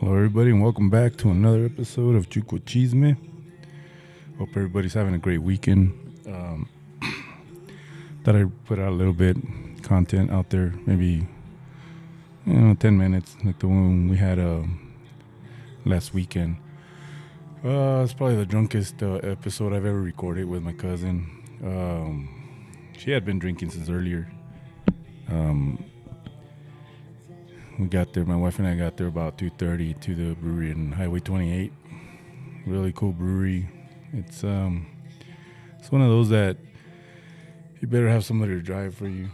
Hello, everybody, and welcome back to another episode of Chuco Chisme. Hope everybody's having a great weekend. Um, thought I'd put out a little bit content out there, maybe you know, ten minutes, like the one we had uh, last weekend. Uh, it's probably the drunkest uh, episode I've ever recorded with my cousin. Um, she had been drinking since earlier. Um, we got there. My wife and I got there about two thirty to the brewery in Highway 28. Really cool brewery. It's um, it's one of those that you better have somebody to drive for you.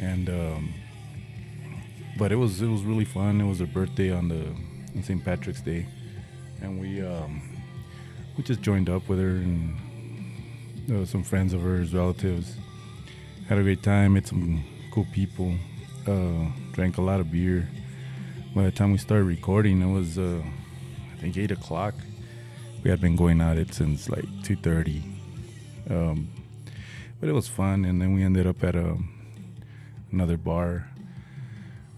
And um, but it was it was really fun. It was her birthday on the on St. Patrick's Day, and we um, we just joined up with her and uh, some friends of hers, relatives. Had a great time. Met some cool people. Uh, drank a lot of beer. By the time we started recording, it was uh, I think eight o'clock. We had been going at it since like two thirty, um, but it was fun. And then we ended up at a, another bar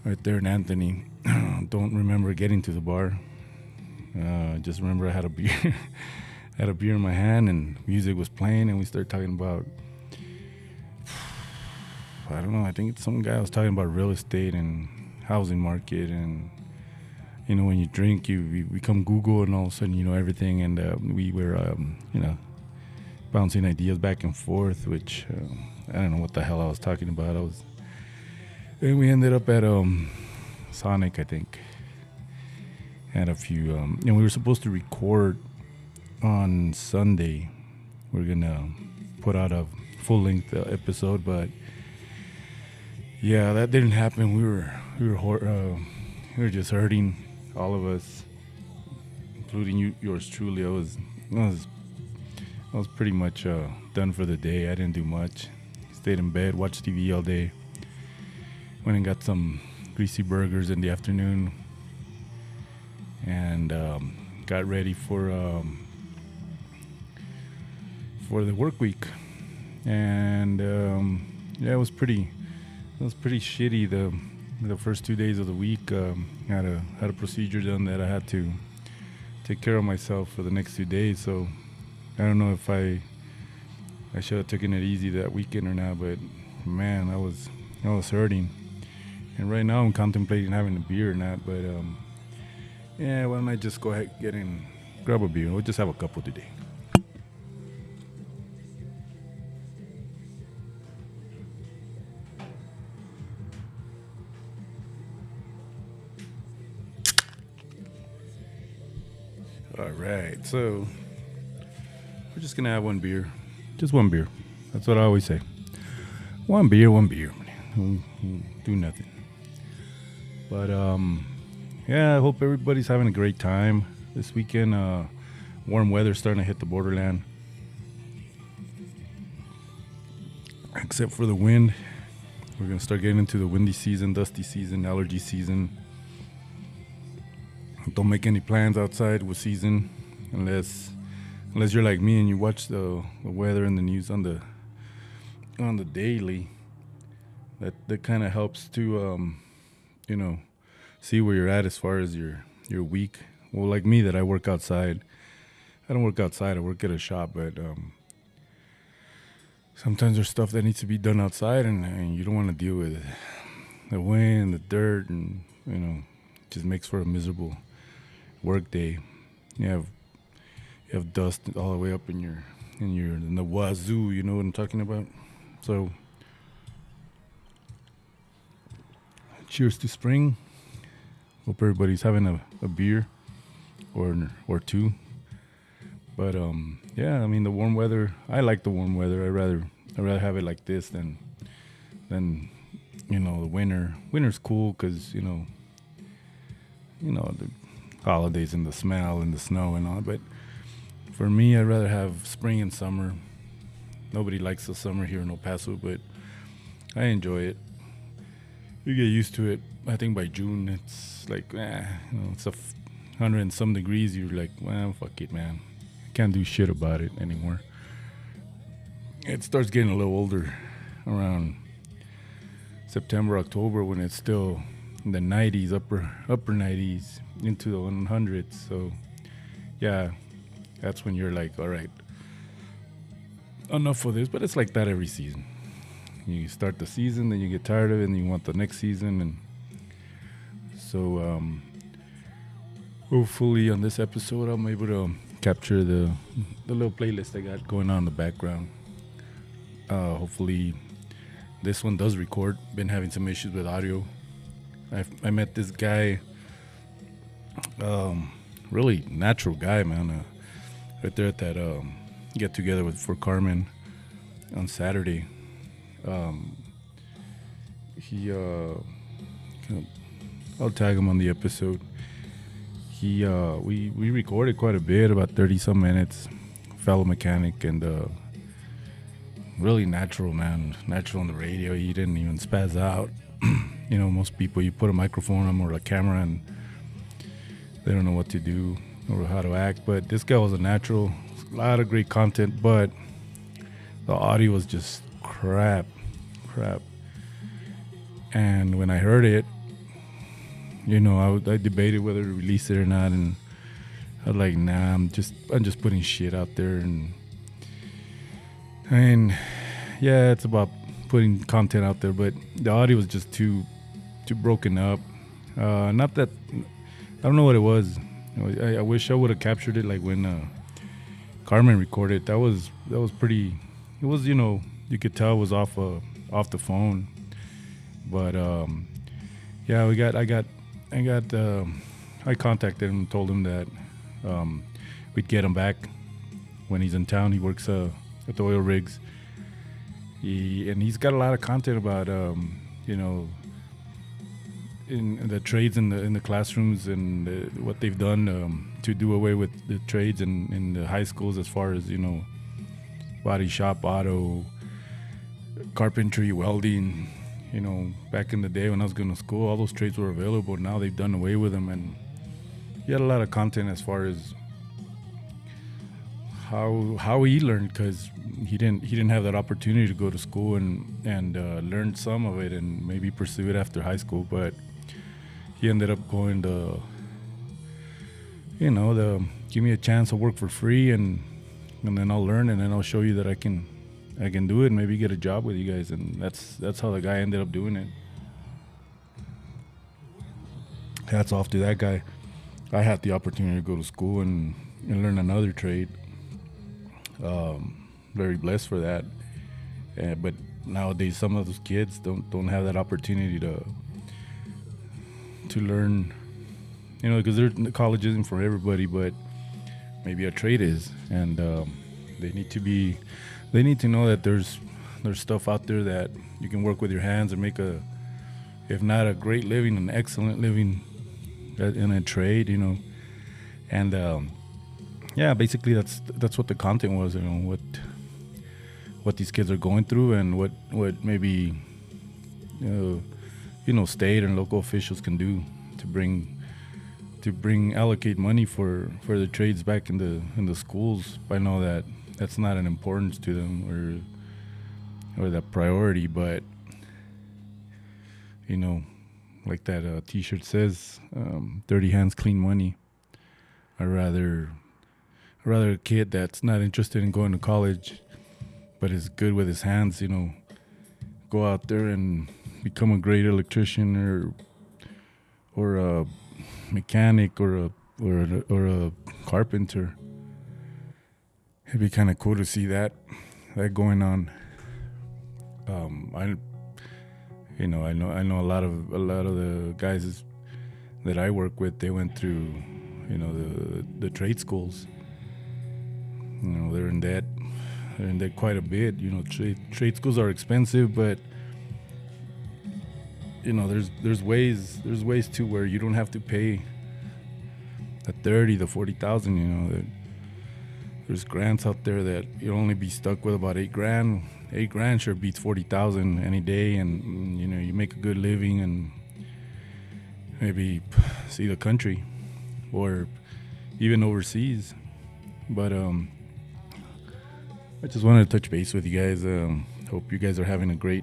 right there in Anthony. Don't remember getting to the bar. Uh, just remember I had a beer, had a beer in my hand, and music was playing, and we started talking about I don't know. I think it's some guy was talking about real estate and housing market, and you know, when you drink, you, you become Google, and all of a sudden you know everything. And uh, we were, um, you know, bouncing ideas back and forth, which uh, I don't know what the hell I was talking about. I was, and we ended up at um, Sonic, I think. Had a few, um, and we were supposed to record on Sunday. We're gonna put out a full length uh, episode, but yeah, that didn't happen. We were we were hor- uh, we were just hurting, all of us, including you, yours truly. I was I was I was pretty much uh, done for the day. I didn't do much. Stayed in bed, watched TV all day. Went and got some greasy burgers in the afternoon, and um, got ready for um, for the work week. And um, yeah, it was pretty it was pretty shitty the the first two days of the week. Um, had a had a procedure done that I had to take care of myself for the next two days. So I don't know if I I should have taken it easy that weekend or not. But man, I was I was hurting. And right now I'm contemplating having a beer or not. But um, yeah, why don't I just go ahead get in, grab a beer? We'll just have a couple today. All right, so we're just gonna have one beer, just one beer. That's what I always say. One beer, one beer. Do nothing. But um, yeah, I hope everybody's having a great time this weekend. Uh, warm weather starting to hit the borderland, except for the wind. We're gonna start getting into the windy season, dusty season, allergy season. Don't make any plans outside with season unless unless you're like me and you watch the, the weather and the news on the on the daily. That that kind of helps to um, you know see where you're at as far as your your week. Well, like me, that I work outside. I don't work outside. I work at a shop, but um, sometimes there's stuff that needs to be done outside, and, and you don't want to deal with it. the wind, the dirt, and you know, just makes for a miserable work day. You have you have dust all the way up in your in your in the wazoo. You know what I'm talking about. So, cheers to spring. Hope everybody's having a, a beer or or two. But um, yeah, I mean the warm weather. I like the warm weather. I rather I rather have it like this than than you know the winter. Winter's cool because you know you know the holidays and the smell and the snow and all. But for me, I'd rather have spring and summer. Nobody likes the summer here in El Paso, but I enjoy it. You get used to it. I think by June, it's like, eh, you know, it's a f- hundred and some degrees. You're like, well, fuck it, man. I Can't do shit about it anymore. It starts getting a little older around September, October when it's still the 90s, upper upper 90s into the 100s. So yeah, that's when you're like, all right, enough for this. But it's like that every season. You start the season, then you get tired of it, and you want the next season, and so um, hopefully on this episode I'm able to capture the the little playlist I got going on in the background. Uh, hopefully this one does record. Been having some issues with audio. I I met this guy, um, really natural guy, man. Uh, right there at that um, get together with for Carmen on Saturday. Um, he, uh, I'll tag him on the episode. He, uh, we we recorded quite a bit, about thirty some minutes. Fellow mechanic and uh, really natural, man. Natural on the radio. He didn't even spaz out. you know, most people you put a microphone on or a camera and they don't know what to do or how to act. But this guy was a natural. A lot of great content, but the audio was just crap, crap. And when I heard it, you know, I, I debated whether to release it or not, and I was like, nah, I'm just I'm just putting shit out there, and and yeah, it's about putting content out there, but the audio was just too too broken up. Uh, not that I don't know what it was. I, I wish I would have captured it like when uh, Carmen recorded. That was that was pretty. It was you know you could tell it was off uh, off the phone, but um, yeah, we got I got I got uh, I contacted him, and told him that um, we'd get him back when he's in town. He works uh, at the oil rigs. He and he's got a lot of content about um, you know in the trades in the in the classrooms and the, what they've done um, to do away with the trades in, in the high schools as far as you know body shop auto carpentry welding you know back in the day when i was going to school all those trades were available. Now they've done away with them and he had a lot of content as far as how how he learned because he didn't he didn't have that opportunity to go to school and and uh, learn some of it and maybe pursue it after high school. But he ended up going to you know the give me a chance to work for free and and then I'll learn and then I'll show you that I can I can do it and maybe get a job with you guys and that's that's how the guy ended up doing it. Hats off to that guy. I had the opportunity to go to school and, and learn another trade. Um, very blessed for that. Uh, but nowadays, some of those kids don't don't have that opportunity to to learn, you know, because college isn't for everybody, but maybe a trade is, and um, they need to be, they need to know that there's there's stuff out there that you can work with your hands and make a, if not a great living, an excellent living in a trade, you know, and um, yeah, basically that's that's what the content was, you know, what what these kids are going through and what what maybe. You know, you know state and local officials can do to bring to bring allocate money for for the trades back in the in the schools. I know that that's not an importance to them or or that priority, but you know, like that uh, T-shirt says, um, "Dirty hands, clean money." I rather I rather a kid that's not interested in going to college, but is good with his hands. You know, go out there and become a great electrician or or a mechanic or a or a, or a carpenter. It'd be kind of cool to see that that going on. Um, I, you know, I know I know a lot of a lot of the guys that I work with. They went through, you know, the the trade schools. You know, they're in debt. They're in debt quite a bit. You know, trade trade schools are expensive, but you know there's there's ways there's ways too where you don't have to pay the 30 the 40,000 you know there's grants out there that you'll only be stuck with about 8 grand. 8 grand sure beats 40,000 any day and you know you make a good living and maybe see the country or even overseas. But um I just wanted to touch base with you guys. Um hope you guys are having a great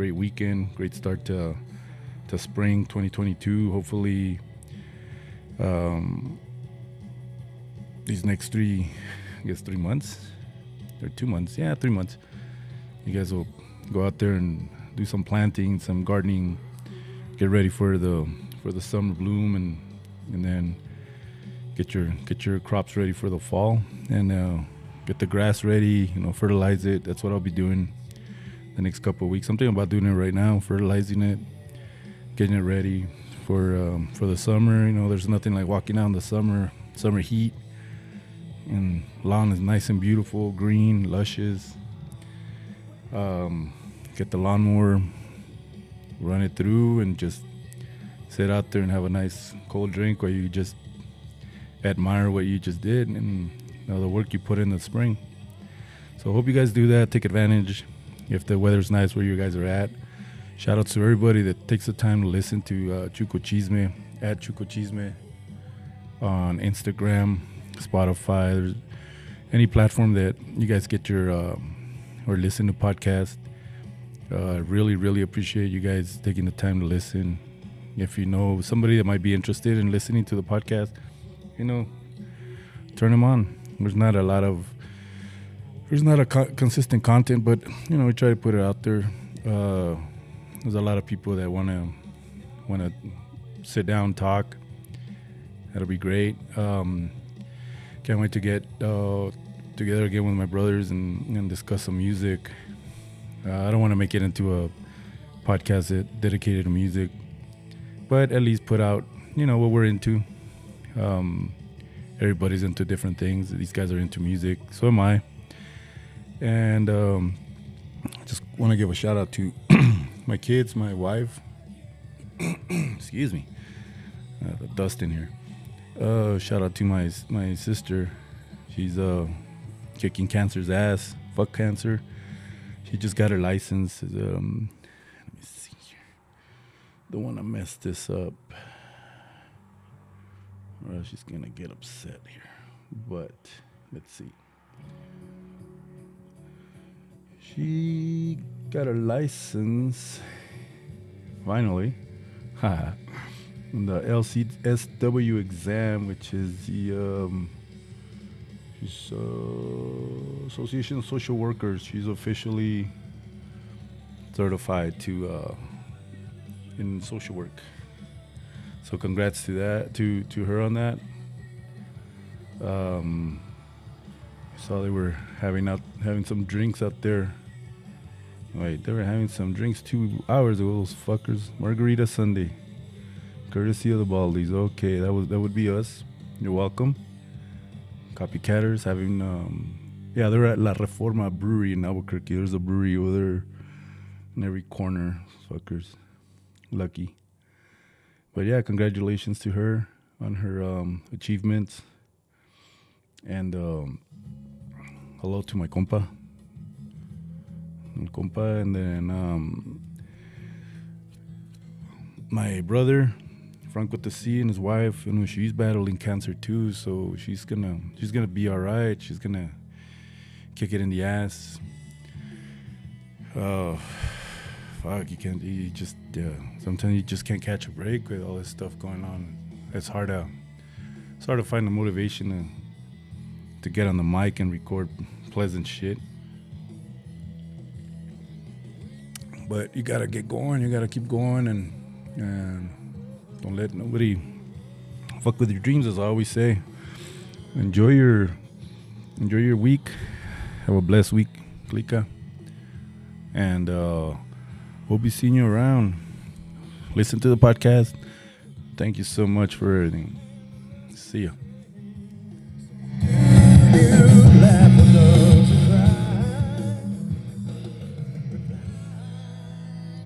great weekend, great start to to spring 2022. Hopefully, um, these next three, I guess three months or two months, yeah, three months. You guys will go out there and do some planting, some gardening, get ready for the for the summer bloom, and and then get your get your crops ready for the fall, and uh, get the grass ready. You know, fertilize it. That's what I'll be doing the next couple of weeks. I'm thinking about doing it right now, fertilizing it, getting it ready for um, for the summer. You know, there's nothing like walking out in the summer summer heat, and lawn is nice and beautiful, green, luscious. Um, get the lawnmower, run it through, and just sit out there and have a nice cold drink, or you just admire what you just did and you know, the work you put in the spring. So I hope you guys do that. Take advantage if the weather's nice where you guys are at. Shout out to everybody that takes the time to listen to uh, Chuco Chisme at Chuco Chisme on Instagram, Spotify, any platform that you guys get your uh, or listen to podcast. Uh, really, really appreciate you guys taking the time to listen. If you know somebody that might be interested in listening to the podcast, you know, turn them on. There's not a lot of there's not a co- consistent content, but you know, we try to put it out there. Uh, there's a lot of people that want to want to sit down, talk. That'll be great. Um, can't wait to get uh, together again with my brothers and, and discuss some music. Uh, I don't want to make it into a podcast that dedicated to music, but at least put out, you know, what we're into. Um, everybody's into different things. These guys are into music, so am I. And um, I just want to give a shout out to my kids, my wife. Excuse me, uh, the dust in here. Uh, shout out to my my sister. She's uh kicking cancer's ass. Fuck cancer. She just got her license. Um, let me see here. Don't want to mess this up. Or she's gonna get upset here. But let's see. She got her license finally. the LCSW exam, which is the um, she's, uh, Association of Social Workers. She's officially certified to uh, in social work. So congrats to that to to her on that. Um, saw they were having out having some drinks out there. Wait, they were having some drinks two hours ago. Those fuckers, Margarita Sunday, courtesy of the Baldies. Okay, that was that would be us. You're welcome. Copycatters having, um, yeah, they're at La Reforma Brewery in Albuquerque. There's a brewery over there in every corner. Fuckers, lucky. But yeah, congratulations to her on her um, achievements. And um, hello to my compa. Compa, and then um, my brother, the C, and his wife. You know, she's battling cancer too, so she's gonna she's gonna be all right. She's gonna kick it in the ass. Oh, fuck! You can't. You just yeah. Sometimes you just can't catch a break with all this stuff going on. It's hard to it's hard to find the motivation to to get on the mic and record pleasant shit. But you gotta get going. You gotta keep going, and and don't let nobody fuck with your dreams, as I always say. Enjoy your enjoy your week. Have a blessed week, Klika. And uh, we'll be seeing you around. Listen to the podcast. Thank you so much for everything. See ya.